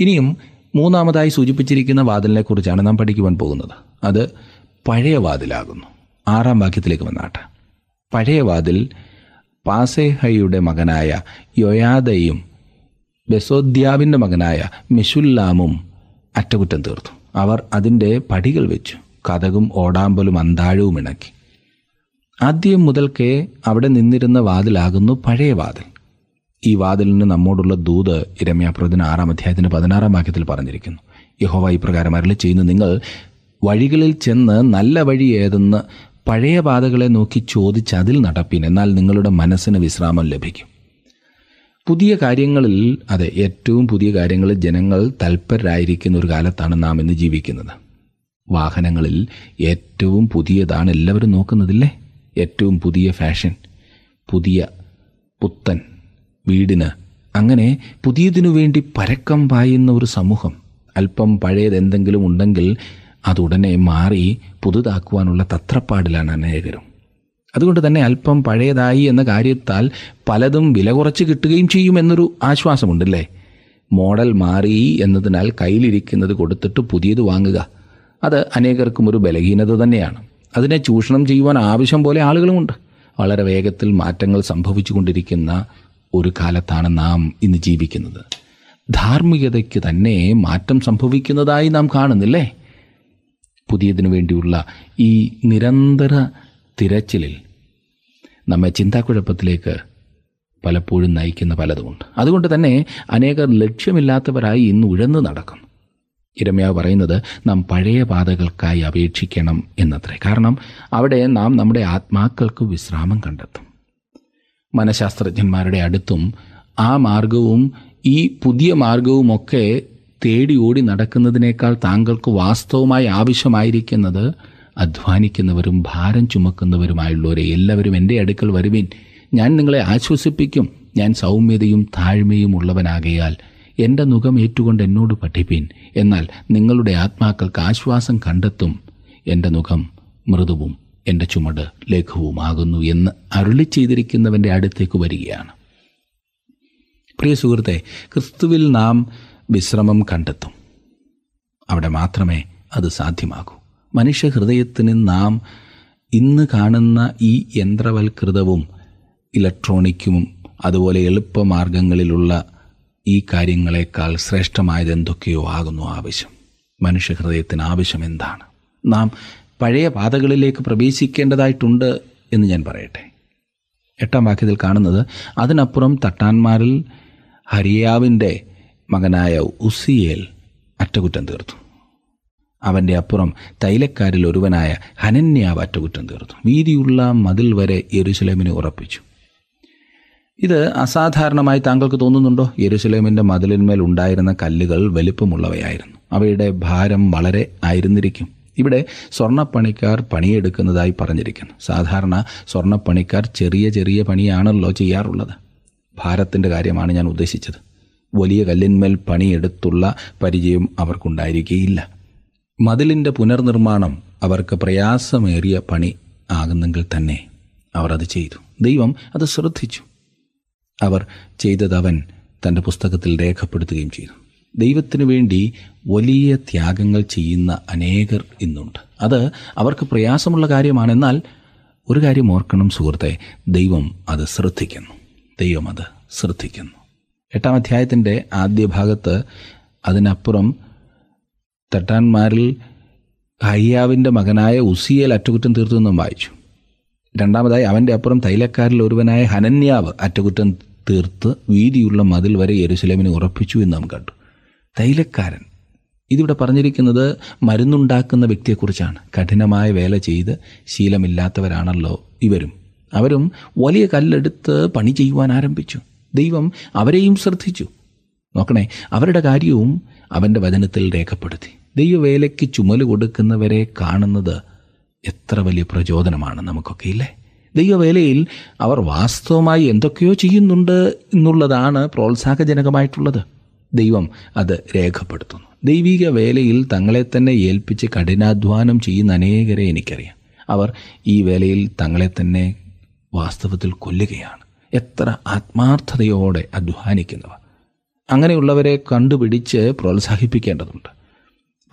ഇനിയും മൂന്നാമതായി സൂചിപ്പിച്ചിരിക്കുന്ന വാതിലിനെ കുറിച്ചാണ് നാം പഠിക്കുവാൻ പോകുന്നത്. അത് പഴയ വാതിലാകുന്നു. ആറാം വാക്യത്തിലേക്ക് വന്നാട്ടെ. പഴയ വാതിൽ പാസേഹയുടെ മകനായ യൊയാദയും ബെസോദ്യാവിന്റെ മകനായ മിഷുല്ലാമും അറ്റകുറ്റം തീർത്തു. അവർ അതിന്റെ പടികൾ വെച്ചു. കഥകും ഓടാമ്പലും അന്താഴവും ഇണക്കി. ആദ്യം മുതൽക്കേ അവിടെ നിന്നിരുന്ന വാതിലാകുന്നു പഴയ വാതിൽ. ഈ വാതിലിന് നമ്മോടുള്ള ദൂത് ഇരമ്യാപ്രവചന ആറാം അധ്യായത്തിന്റെ പതിനാറാം വാക്യത്തിൽ പറഞ്ഞിരിക്കുന്നു. യഹോവ ഇപ്രകാരം അരളി ചെയ്യുന്നു. നിങ്ങൾ വഴികളിൽ ചെന്ന് നല്ല വഴി ഏതെന്ന് പഴയ പാതകളെ നോക്കി ചോദിച്ച് അതിൽ നടപ്പിൻ എന്നാൽ നിങ്ങളുടെ മനസ്സിന് വിശ്രാമം ലഭിക്കും. പുതിയ കാര്യങ്ങളിൽ അതെ ഏറ്റവും പുതിയ കാര്യങ്ങളിൽ ജനങ്ങൾ തൽപരരായിരിക്കുന്ന ഒരു കാലത്താണ് നാം ഇന്ന് ജീവിക്കുന്നത്. വാഹനങ്ങളിൽ ഏറ്റവും പുതിയതാണ് എല്ലാവരും നോക്കുന്നതില്ലേ? ഏറ്റവും പുതിയ ഫാഷൻ പുതിയ പുത്തൻ വീടിന്. അങ്ങനെ പുതിയതിനു വേണ്ടി പരക്കം പായുന്ന ഒരു സമൂഹം അല്പം പഴയത് എന്തെങ്കിലും ഉണ്ടെങ്കിൽ അതുടനെ മാറി പുതുതാക്കുവാനുള്ള തത്രപ്പാടിലാണ് അനേകരും. അതുകൊണ്ട് തന്നെ അല്പം പഴയതായി എന്ന കാര്യത്താൽ പലതും വില കുറച്ച് കിട്ടുകയും ചെയ്യുമെന്നൊരു ആശ്വാസമുണ്ടല്ലേ? മോഡൽ മാറി എന്നതിനാൽ കയ്യിലിരിക്കുന്നത് കൊടുത്തിട്ട് പുതിയത് വാങ്ങുക അത് അനേകർക്കും ഒരു ബലഹീനത തന്നെയാണ്. അതിനെ ചൂഷണം ചെയ്യുവാൻ ആവശ്യം പോലെ ആളുകളുമുണ്ട്. വളരെ വേഗത്തിൽ മാറ്റങ്ങൾ സംഭവിച്ചു കൊണ്ടിരിക്കുന്ന ഒരു കാലത്താണ് നാം ഇന്ന് ജീവിക്കുന്നത്. ധാർമ്മികതയ്ക്ക് തന്നെ മാറ്റം സംഭവിക്കുന്നതായി നാം കാണുന്നില്ലേ? പുതിയതിനു വേണ്ടിയുള്ള ഈ നിരന്തര തിരച്ചിലിൽ നമ്മെ ചിന്താക്കുഴപ്പത്തിലേക്ക് പലപ്പോഴും നയിക്കുന്ന പലതുമുണ്ട്. അതുകൊണ്ട് തന്നെ അനേകർ ലക്ഷ്യമില്ലാത്തവരായി ഇന്ന് ഉഴന്നു നടക്കും. ഇരമ്യാവ് പറയുന്നത് നാം പഴയ പാതകൾക്കായി അപേക്ഷിക്കണം എന്നത്രേ. കാരണം അവിടെ നാം നമ്മുടെ ആത്മാക്കൾക്ക് വിശ്രാമം കണ്ടെത്തും. മനഃശാസ്ത്രജ്ഞന്മാരുടെ അടുത്തും ആ മാർഗവും ഈ പുതിയ മാർഗവുമൊക്കെ തേടി ഓടി നടക്കുന്നതിനേക്കാൾ താങ്കൾക്ക് വാസ്തവമായി ആവശ്യമായിരിക്കുന്നത് അധ്വാനിക്കുന്നവരും ഭാരം ചുമക്കുന്നവരുമായുള്ളവരെ എല്ലാവരും എന്റെ അടുക്കൽ വരുവിൻ. ഞാൻ നിങ്ങളെ ആശ്വസിപ്പിക്കും. ഞാൻ സൗമ്യതയും താഴ്മയും ഉള്ളവനാകയാൽ എന്റെ മുഖം ഏറ്റുകൊണ്ട് എന്നോട് പഠിപ്പിൻ. എന്നാൽ നിങ്ങളുടെ ആത്മാക്കൾക്ക് ആശ്വാസം കണ്ടെത്തും. എന്റെ മുഖം മൃദുവും. എന്റെ ചുമട് ലഘുവുമാകുന്നു എന്ന് അരുളി ചെയ്തിരിക്കുന്നവന്റെ അടുത്തേക്ക് വരികയാണ്. പ്രിയ സുഹൃത്തെ ക്രിസ്തുവിൽ നാം വിശ്രമം കണ്ടെത്തും. അവിടെ മാത്രമേ അത് സാധ്യമാകൂ. മനുഷ്യഹൃദയത്തിന് നാം ഇന്ന് കാണുന്ന ഈ യന്ത്രവൽകൃതവും ഇലക്ട്രോണിക്കും അതുപോലെ എളുപ്പമാർഗങ്ങളിലുള്ള ഈ കാര്യങ്ങളെക്കാൾ ശ്രേഷ്ഠമായത് എന്തൊക്കെയോ ആകുന്നു ആവശ്യം. മനുഷ്യഹൃദയത്തിന് ആവശ്യം എന്താണ് നാം പഴയ പാതകളിലേക്ക് പ്രവേശിക്കേണ്ടതായിട്ടുണ്ട് എന്ന് ഞാൻ പറയട്ടെ. എട്ടാം വാക്യത്തിൽ കാണുന്നത് അതിനപ്പുറം തട്ടാന്മാരിൽ ഹരിയാവിന്റെ മകനായ ഉസിയേൽ അറ്റകുറ്റം തീർത്തു. അവന്റെ അപ്പുറം തൈലക്കാരിൽ ഒരുവനായ ഹനന്യാവ് അറ്റകുറ്റം തീർത്തു. വീതിയുള്ള മതിൽ വരെ യെരുസലേമിനെ ഉറപ്പിച്ചു. ഇത് അസാധാരണമായി താങ്കൾക്ക് തോന്നുന്നുണ്ടോ? യെരുസലേമിന്റെ മതിലിന്മേൽ ഉണ്ടായിരുന്ന കല്ലുകൾ വലിപ്പമുള്ളവയായിരുന്നു. അവയുടെ ഭാരം വളരെ ആയിരുന്നിരിക്കും. ഇവിടെ സ്വർണപ്പണിക്കാർ പണിയെടുക്കുന്നതായി പറഞ്ഞിരിക്കുന്നു. സാധാരണ സ്വർണപ്പണിക്കാർ ചെറിയ ചെറിയ പണിയാണല്ലോ ചെയ്യാറുള്ളത്. ഭാരത്തിന്റെ കാര്യമാണ് ഞാൻ ഉദ്ദേശിച്ചത്. വലിയ കല്ലിന്മേൽ പണിയെടുത്തുള്ള പരിചയം അവർക്കുണ്ടായിരിക്കുകയില്ല മതിലിന്റെ പുനർനിർമ്മാണം അവർക്ക് പ്രയാസമേറിയ പണി ആകുന്നെങ്കിൽ തന്നെ അവർ അത് ചെയ്തു. ദൈവം അത് ശ്രദ്ധിച്ചു. അവർ ചെയ്തത് അവൻ തന്റെ പുസ്തകത്തിൽ രേഖപ്പെടുത്തുകയും ചെയ്തു. ദൈവത്തിനു വേണ്ടി വലിയ ത്യാഗങ്ങൾ ചെയ്യുന്ന അനേകർ ഇന്നുണ്ട്. അത് അവർക്ക് പ്രയാസമുള്ള കാര്യമാണ് എന്നാൽ ഒരു കാര്യം ഓർക്കണം സുഹൃത്തെ ദൈവം അത് ശ്രദ്ധിക്കുന്നു. ദൈവം അത് ശ്രദ്ധിക്കുന്നു. എട്ടാം അധ്യായത്തിന്റെ ആദ്യ ഭാഗത്ത് അതിനപ്പുറം തട്ടാന്മാരിൽ ഹയ്യാവിന്റെ മകനായ ഉസിയേൽ അറ്റകുറ്റം തീർത്തു എന്നും വായിച്ചു. രണ്ടാമതായി അവന്റെ അപ്പുറം തൈലക്കാരിൽ ഒരുവനായ ഹനന്യാവ് അറ്റകുറ്റം തീർത്ത് വീതിയുള്ള മതിൽ വരെ യെരുസലേമിനെ ഉറപ്പിച്ചു എന്ന് നാം കണ്ടു. തൈലക്കാരൻ. ഇതിവിടെ പറഞ്ഞിരിക്കുന്നത് മരുന്നുണ്ടാക്കുന്ന വ്യക്തിയെക്കുറിച്ചാണ്. കഠിനമായ വേല ചെയ്ത് ശീലമില്ലാത്തവരാണല്ലോ ഇവരും. അവരും വലിയ കല്ലെടുത്ത് പണി ചെയ്യുവാൻ ആരംഭിച്ചു. ദൈവം അവരെയും ശ്രദ്ധിച്ചു. നോക്കണേ അവരുടെ കാര്യവും അവന്റെ വചനത്തിൽ രേഖപ്പെടുത്തി. ദൈവവേലയ്ക്ക് ചുമൽ കൊടുക്കുന്നവരെ കാണുന്നത് എത്ര വലിയ പ്രചോദനമാണ് നമുക്കൊക്കെ ഇല്ലേ? ദൈവവേലയിൽ അവർ വാസ്തവമായി എന്തൊക്കെയോ ചെയ്യുന്നുണ്ട് എന്നുള്ളതാണ് പ്രോത്സാഹജനകമായിട്ടുള്ളത്. ദൈവം അത് രേഖപ്പെടുത്തുന്നു. ദൈവിക വേലയിൽ തങ്ങളെ തന്നെ ഏൽപ്പിച്ച് കഠിനാധ്വാനം ചെയ്യുന്ന അനേകരെ എനിക്കറിയാം. അവർ ഈ വേലയിൽ തങ്ങളെ തന്നെ വാസ്തവത്തിൽ കൊല്ലുകയാണ്. എത്ര ആത്മാർത്ഥതയോടെ അധ്വാനിക്കുന്നവർ അങ്ങനെയുള്ളവരെ കണ്ടുപിടിച്ച് പ്രോത്സാഹിപ്പിക്കേണ്ടതുണ്ട്.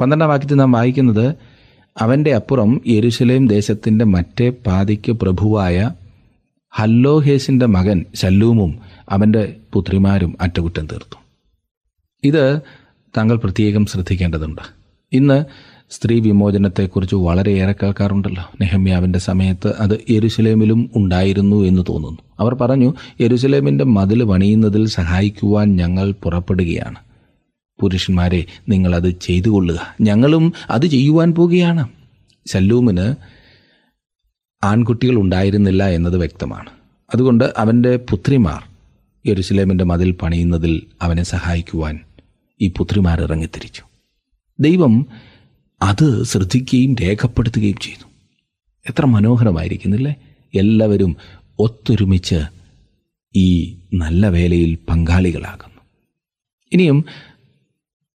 പന്ത്രണ്ടാം വാക്യത്തിൽ നാം വായിക്കുന്നത് അവന്റെ അപ്പുറം യെരുശലേം ദേശത്തിന്റെ മറ്റേ പാതിക്ക് പ്രഭുവായ ഹല്ലോഹേസിന്റെ മകൻ ശല്ലൂമും അവന്റെ പുത്രിമാരും അറ്റകുറ്റം തീർത്തു. ഇത് താങ്കൾ പ്രത്യേകം ശ്രദ്ധിക്കേണ്ടതുണ്ട്. ഇന്ന് സ്ത്രീ വിമോചനത്തെക്കുറിച്ച് വളരെയേറെ കേൾക്കാറുണ്ടല്ലോ. നെഹമ്യാവിന്റെ സമയത്ത് അത് യെരുസലേമിലും ഉണ്ടായിരുന്നു എന്ന് തോന്നുന്നു. അവർ പറഞ്ഞു യെരുസലേമിന്റെ മതിൽ പണിയുന്നതിൽ സഹായിക്കുവാൻ ഞങ്ങൾ പുറപ്പെടുകയാണ്. പുരുഷന്മാരെ നിങ്ങളത് ചെയ്തു കൊള്ളുക ഞങ്ങളും അത് ചെയ്യുവാൻ പോവുകയാണ് ശല്ലൂമിന് ആൺകുട്ടികൾ ഉണ്ടായിരുന്നില്ല എന്നത് വ്യക്തമാണ്. അതുകൊണ്ട് അവന്റെ പുത്രിമാർ യെരുസലേമിന്റെ മതിൽ പണിയുന്നതിൽ അവനെ സഹായിക്കുവാൻ ഈ പുത്രിമാർ ഇറങ്ങിത്തിരിച്ചു. ദൈവം അത് ശ്രദ്ധിക്കുകയും രേഖപ്പെടുത്തുകയും ചെയ്തു. എത്ര മനോഹരമായിരിക്കുന്നില്ലേ? എല്ലാവരും ഒത്തൊരുമിച്ച് ഈ നല്ല വേലയിൽ പങ്കാളികളാകുന്നു. ഇനിയും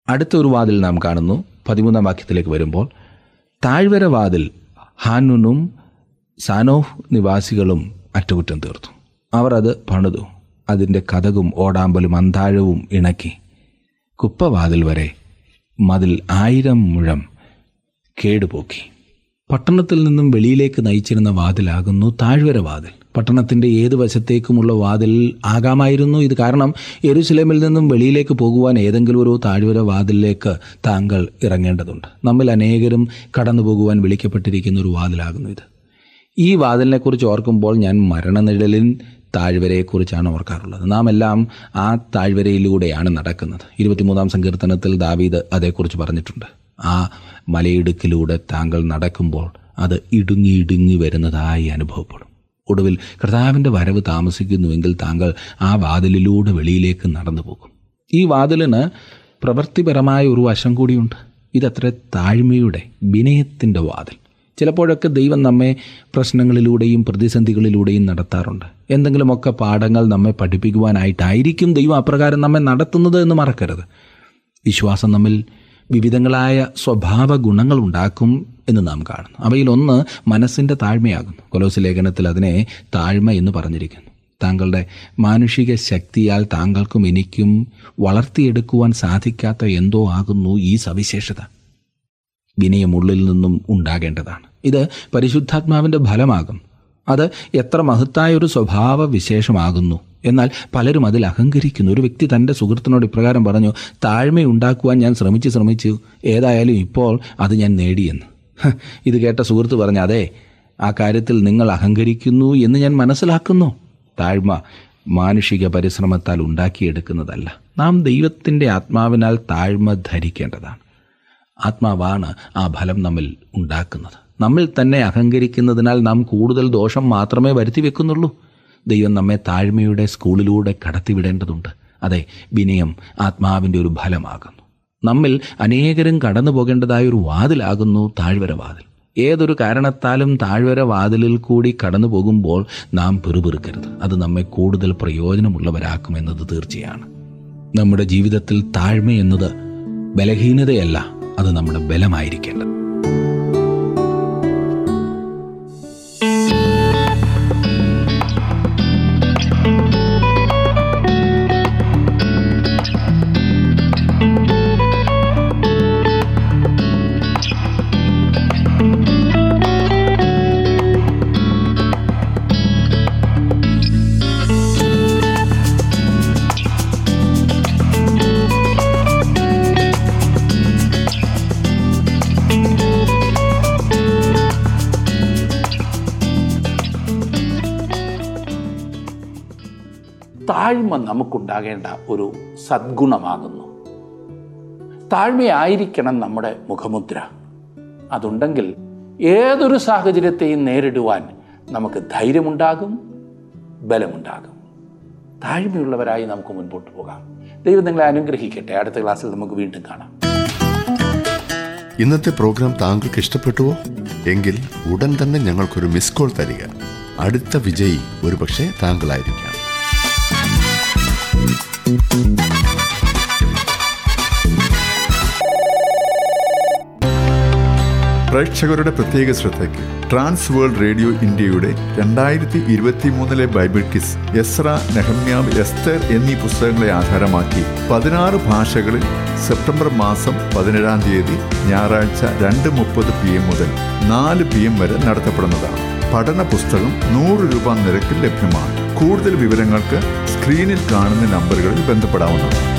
അടുത്ത ഒരു വാതിൽ നാം കാണുന്നു. പതിമൂന്നാം വാക്യത്തിലേക്ക് വരുമ്പോൾ താഴ്വര വാതിൽ ഹാനുനും സാനോഹ് നിവാസികളും അറ്റകുറ്റം തീർത്തു. അവർ അത് പണിതു. അതിന്റെ കഥകും ഓടാമ്പലും അന്താഴവും ഇണക്കി. കുപ്പവാതിൽ വരെ മതിൽ ആയിരം മുഴം കേടുപോക്കി. പട്ടണത്തിൽ നിന്നും വെളിയിലേക്ക് നയിച്ചിരുന്ന വാതിലാകുന്നു താഴ്വര വാതിൽ. പട്ടണത്തിന്റെ ഏത് വശത്തേക്കുമുള്ള വാതിൽ ആകാമായിരുന്നു. ഇത് കാരണം എരുസലേമിൽ നിന്നും വെളിയിലേക്ക് പോകുവാൻ ഏതെങ്കിലും ഒരു താഴ്വര വാതിലിലേക്ക് താങ്കൾ ഇറങ്ങേണ്ടതുണ്ട്. നമ്മിൽ അനേകരും കടന്നു പോകുവാൻ വിളിക്കപ്പെട്ടിരിക്കുന്ന ഒരു വാതിലാകുന്നു ഇത്. ഈ വാതിലിനെക്കുറിച്ച് ഓർക്കുമ്പോൾ ഞാൻ മരണനിഴലിൻ താഴ്വരയെക്കുറിച്ചാണ് ഓർക്കാറുള്ളത്. നാം എല്ലാം ആ താഴ്വരയിലൂടെയാണ് നടക്കുന്നത്. ഇരുപത്തിമൂന്നാം സങ്കീർത്തനത്തിൽ ദാവീദ് അതേക്കുറിച്ച് പറഞ്ഞിട്ടുണ്ട്. ആ മലയിടുക്കിലൂടെ താങ്കൾ നടക്കുമ്പോൾ അത് ഇടുങ്ങി ഇടുങ്ങി വരുന്നതായി അനുഭവപ്പെടും. ഒടുവിൽ കർത്താവിന്റെ വരവ് താമസിക്കുന്നുവെങ്കിൽ താങ്കൾ ആ വാതിലിലൂടെ വെളിയിലേക്ക് നടന്നു പോകും ഈ വാതിലിന് പ്രവൃത്തിപരമായ ഒരു വശം കൂടിയുണ്ട്. ഇതത്ര താഴ്മയുടെ വിനയത്തിന്റെ വാതിൽ. ചിലപ്പോഴൊക്കെ ദൈവം നമ്മെ പ്രശ്നങ്ങളിലൂടെയും പ്രതിസന്ധികളിലൂടെയും നടത്താറുണ്ട്. എന്തെങ്കിലുമൊക്കെ പാഠങ്ങൾ നമ്മെ പഠിപ്പിക്കുവാനായിട്ടായിരിക്കും ദൈവം അപ്രകാരം നമ്മെ നടത്തുന്നത് എന്ന് മറക്കരുത്. വിശ്വാസം നമ്മിൽ വിവിധങ്ങളായ സ്വഭാവ ഗുണങ്ങൾ ഉണ്ടാക്കും എന്ന് നാം കാണുന്നു. അവയിൽ ഒന്ന് മനസ്സിന്റെ താഴ്മയാകുന്നു. കൊലോസ് ലേഖനത്തിൽ അതിനെ താഴ്മ എന്ന് പറഞ്ഞിരിക്കുന്നു. താങ്കളുടെ മാനുഷിക ശക്തിയാൽ താങ്കൾക്കും എനിക്കും വളർത്തിയെടുക്കുവാൻ സാധിക്കാത്ത എന്തോ ആകുന്നു ഈ സവിശേഷത. വിനയം ഉള്ളിൽ നിന്നും ഉണ്ടാകേണ്ടതാണ്. ഇത് പരിശുദ്ധാത്മാവിന്റെ ഫലമാകും. അത് എത്ര മഹത്തായ ഒരു സ്വഭാവ വിശേഷമാകുന്നു എന്നാൽ പലരും അതിൽ അഹങ്കരിക്കുന്നു. ഒരു വ്യക്തി തന്റെ സുഹൃത്തിനോട് ഇപ്രകാരം പറഞ്ഞു താഴ്മയുണ്ടാക്കുവാൻ ഞാൻ ശ്രമിച്ച് ശ്രമിച്ചു. ഏതായാലും ഇപ്പോൾ അത് ഞാൻ നേടിയെന്ന്. ഇത് കേട്ട സുഹൃത്ത് പറഞ്ഞു അതെ ആ കാര്യത്തിൽ നിങ്ങൾ അഹങ്കരിക്കുന്നു എന്ന് ഞാൻ മനസ്സിലാക്കുന്നു. താഴ്മ മാനുഷിക പരിശ്രമത്താൽ ഉണ്ടാക്കിയെടുക്കുന്നതല്ല. നാം ദൈവത്തിന്റെ ആത്മാവിനാൽ താഴ്മ ധരിക്കേണ്ടതാണ്. ആത്മാവാണ് ആ ഫലം നമ്മിൽ ഉണ്ടാക്കുന്നത്. നമ്മിൽ തന്നെ അഹങ്കരിക്കുന്നതിനാൽ നാം കൂടുതൽ ദോഷം മാത്രമേ വരുത്തി വെക്കുന്നുള്ളൂ. ദൈവം നമ്മെ താഴ്മയുടെ സ്കൂളിലൂടെ കടത്തിവിടേണ്ടതുണ്ട്. അതെ വിനയം ആത്മാവിന്റെ ഒരു ഫലമാകുന്നു. നമ്മിൽ അനേകരും കടന്നു പോകേണ്ടതായ ഒരു വാതിലാകുന്നു താഴ്വര വാതിൽ. ഏതൊരു കാരണത്താലും താഴ്വര വാതിലിൽ കൂടി കടന്നു പോകുമ്പോൾ നാം പിറുപിറുക്കരുത്. അത് നമ്മെ കൂടുതൽ പ്രയോജനമുള്ളവരാക്കുമെന്നത് തീർച്ചയാണ്. നമ്മുടെ ജീവിതത്തിൽ താഴ്മ എന്നത് ബലഹീനതയല്ല. അത് നമ്മുടെ ബലമായിരിക്കേണ്ടത്. നമുക്കുണ്ടാകേണ്ട ഒരു സദ്ഗുണമാകുന്നു. താഴ്മയായിരിക്കണം നമ്മുടെ മുഖമുദ്ര. അതുണ്ടെങ്കിൽ ഏതൊരു സാഹചര്യത്തെയും നേരിടുവാൻ നമുക്ക് ധൈര്യമുണ്ടാകും ബലമുണ്ടാകും. താഴ്മയുള്ളവരായി നമുക്ക് മുൻപോട്ട് പോകാം. ദൈവം നിങ്ങളെ അനുഗ്രഹിക്കട്ടെ. അടുത്ത ക്ലാസ്സിൽ നമുക്ക് വീണ്ടും കാണാം. ഇന്നത്തെ പ്രോഗ്രാം താങ്കൾക്ക് ഇഷ്ടപ്പെട്ടുവോ? എങ്കിൽ ഉടൻ തന്നെ ഞങ്ങൾക്കൊരു മിസ് കോൾ തരിക. അടുത്ത വിജയി ഒരുപക്ഷെ താങ്കളായിരിക്കാം. പ്രേക്ഷകരുടെ പ്രത്യേക ശ്രദ്ധയ്ക്ക് ട്രാൻസ് വേൾഡ് റേഡിയോ ഇന്ത്യയുടെ രണ്ടായിരത്തി ഇരുപത്തി മൂന്നിലെ ബൈബിൾ കിസ് എസ്ര നെഹമ്യാവ് എസ്തർ എന്നീ പുസ്തകങ്ങളെ ആധാരമാക്കി പതിനാറ് ഭാഷകളിൽ സെപ്റ്റംബർ മാസം പതിനേഴാം തീയതി ഞായറാഴ്ച രണ്ട് മുപ്പത് പി എം മുതൽ നാല് പി എം വരെ നടത്തപ്പെടുന്നതാണ്. പഠന പുസ്തകം നൂറ് രൂപ നിരക്കിൽ ലഭ്യമാണ്. കൂടുതൽ വിവരങ്ങൾക്ക് സ്ക്രീനിൽ കാണുന്ന നമ്പറുകളിൽ ബന്ധപ്പെടാവുന്നതാണ്